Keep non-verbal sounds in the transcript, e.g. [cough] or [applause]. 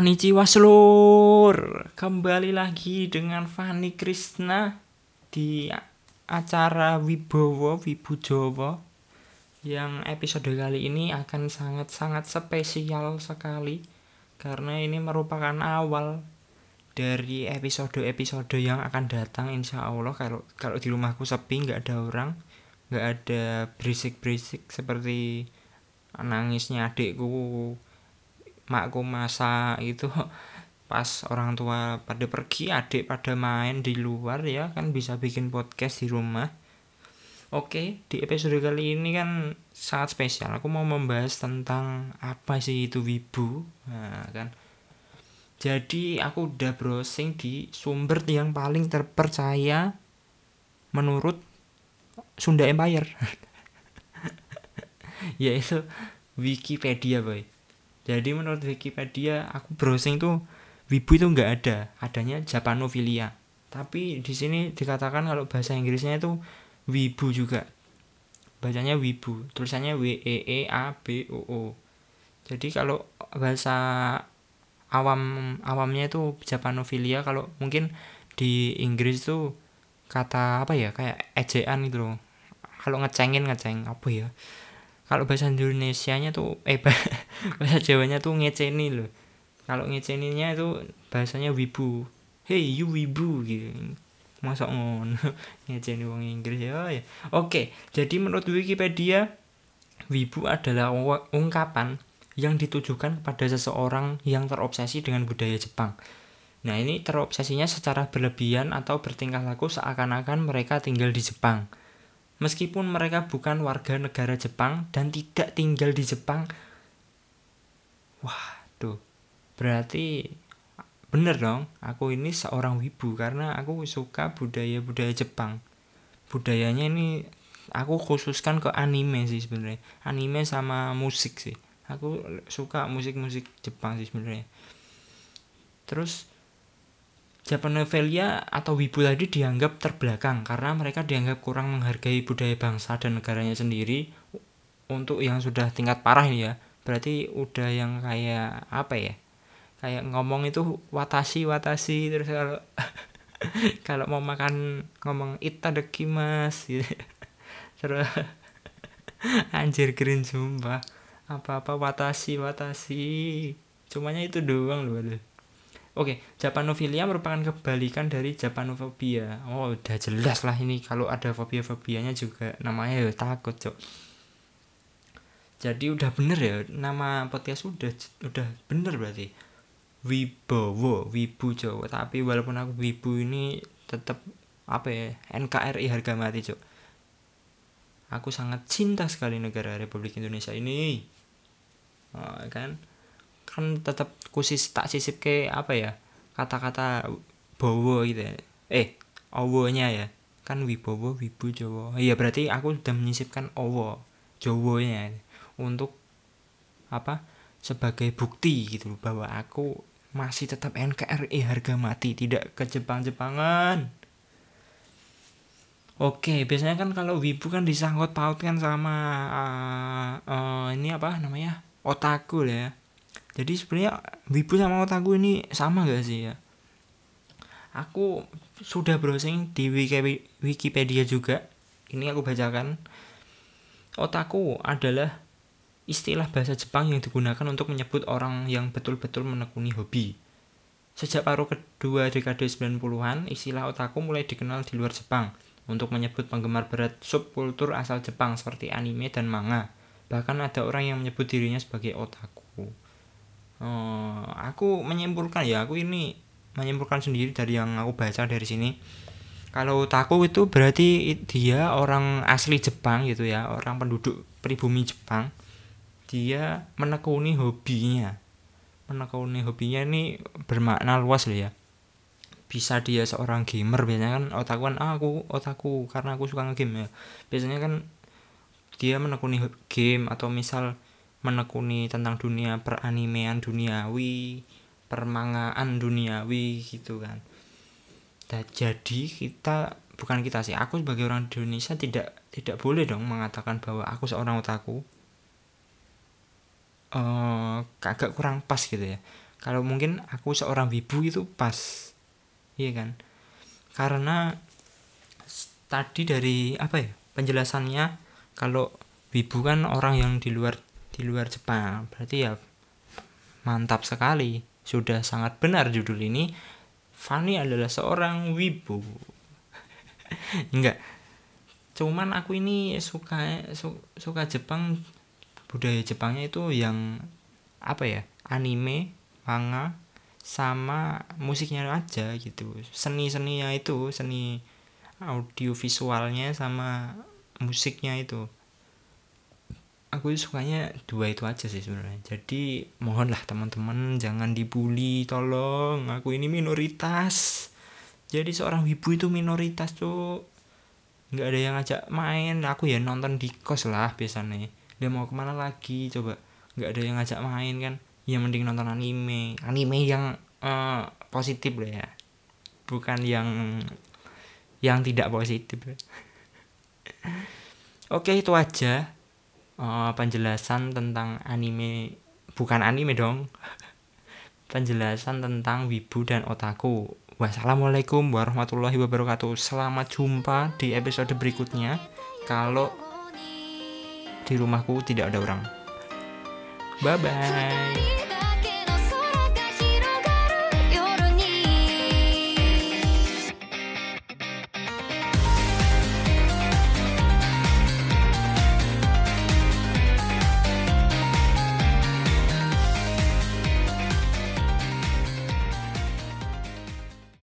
Konnichiwa seluruh Kembali lagi dengan Fani Krishna Di acara Wibowo Wibu Jowo Yang episode kali ini akan sangat-sangat spesial sekali Karena ini merupakan awal dari episode-episode yang akan datang insya Allah. Kalau kalau di rumahku sepi nggak ada orang nggak ada berisik-berisik seperti nangisnya adikku makku masa itu [laughs] pas orang tua pada pergi adik pada main di luar ya kan bisa bikin podcast di rumah Oke, di episode kali ini kan sangat spesial. Aku mau membahas tentang apa sih itu wibu. Nah, kan. Jadi aku udah browsing di sumber yang paling terpercaya menurut Sunda Empire. [laughs] yaitu Wikipedia, boy jadi menurut Wikipedia aku browsing tuh wibu itu nggak ada. Adanya Japanophilia tapi di sini dikatakan kalau bahasa Inggrisnya itu wibu juga. Bacanya wibu. Tulisannya W E E A B O O. Jadi kalau bahasa awam awamnya itu Japanophilia kalau mungkin di Inggris tuh kata apa ya? Kayak ejaan gitu loh. Kalau ngecengin ngeceng. Apa ya kalau bahasa Indonesia-nya tuh eh [laughs] bahasa Jawanya tuh ngeceni loh. Kalau ngeceninya itu bahasanya wibu. Hey you wibu gitu. Masuk ngon [laughs] ngeceni wong Inggris ya, ya. Oke jadi menurut Wikipedia wibu adalah ungkapan yang ditujukan pada seseorang yang terobsesi dengan budaya Jepang. Nah ini terobsesinya secara berlebihan atau bertingkah laku seakan-akan mereka tinggal di Jepang meskipun mereka bukan warga negara Jepang dan tidak tinggal di Jepang wah tuh berarti bener dong aku ini seorang wibu karena aku suka budaya-budaya Jepang. Budayanya ini aku khususkan ke anime sih sebenarnya. Anime sama musik sih. Aku suka musik-musik Jepang sih sebenarnya. Terus Japanovelia atau Wibu tadi dianggap terbelakang karena mereka dianggap kurang menghargai budaya bangsa dan negaranya sendiri untuk yang sudah tingkat parah ini ya. Berarti udah yang kayak apa ya? Kayak ngomong itu watashi watashi terus kalau [laughs] kalau mau makan ngomong itadakimasu gitu. [laughs] terus [laughs] anjir green sumpah. Apa-apa watashi watashi. Cumanya itu doang loh Oke, Japanophilia merupakan kebalikan dari Japanofobia. Oh, udah jelas lah ini kalau ada fobia-fobianya juga namanya ya takut, Cok. Jadi udah bener ya nama podcast udah udah bener berarti. Wibowo, Wibu Jawa. Tapi walaupun aku Wibu ini tetap apa ya NKRI harga mati, Cok. Aku sangat cinta sekali negara Republik Indonesia ini. Oh, kan? Kan tetap kusis tak sisip ke apa ya kata-kata bowo gitu ya. eh owonya ya. Kan wibowo wibu jowo iya berarti aku sudah menyisipkan owo jowonya untuk apa sebagai bukti gitu bahwa aku masih tetap NKRI harga mati tidak ke Jepang-Jepangan Oke, biasanya kan kalau wibu kan disangkut pautkan sama uh, uh, ini apa namanya otaku ya jadi sebenarnya wibu sama otaku ini sama gak sih ya aku sudah browsing di Wikipedia juga ini aku bacakan otaku adalah istilah bahasa Jepang yang digunakan untuk menyebut orang yang betul-betul menekuni hobi Sejak paruh kedua dekade 90-an, istilah otaku mulai dikenal di luar Jepang untuk menyebut penggemar berat subkultur asal Jepang seperti anime dan manga. Bahkan ada orang yang menyebut dirinya sebagai otaku. Oh, aku menyimpulkan ya aku ini menyimpulkan sendiri dari yang aku baca dari sini. Kalau taku itu berarti dia orang asli Jepang gitu ya orang penduduk pribumi Jepang. Dia menekuni hobinya. Menekuni hobinya ini bermakna luas loh ya. Bisa dia seorang gamer biasanya kan otaku kan ah, aku otaku karena aku suka ngegame ya. Biasanya kan dia menekuni game atau misal menekuni tentang dunia peranimean duniawi permangaan duniawi gitu kan. Dan jadi kita bukan kita sih aku sebagai orang Indonesia tidak tidak boleh dong mengatakan bahwa aku seorang otaku. Uh, agak kurang pas gitu ya. Kalau mungkin aku seorang wibu itu pas iya kan? Karena tadi dari apa ya penjelasannya kalau wibu kan orang yang di luar di luar Jepang. Berarti ya mantap sekali. Sudah sangat benar judul ini. Fanny adalah seorang wibu. [laughs] Enggak. Cuman aku ini suka su, suka Jepang. Budaya Jepangnya itu yang apa ya anime manga sama musiknya aja gitu. Seni seninya itu seni audio visualnya sama musiknya itu aku sukanya dua itu aja sih sebenarnya. Jadi mohonlah teman-teman jangan dibully tolong aku ini minoritas. Jadi seorang ibu itu minoritas tuh nggak ada yang ngajak main. Aku ya nonton di kos lah biasanya. Dia mau ke mana lagi coba. Nggak ada yang ngajak main kan. Ya mending nonton anime. Anime yang uh, positif lah ya. Bukan yang yang tidak positif. [laughs] Oke itu aja uh, penjelasan tentang anime bukan anime dong. [laughs] Penjelasan tentang wibu dan otaku. Wassalamualaikum warahmatullahi wabarakatuh. Selamat jumpa di episode berikutnya. Kalau di rumahku tidak ada orang. Bye bye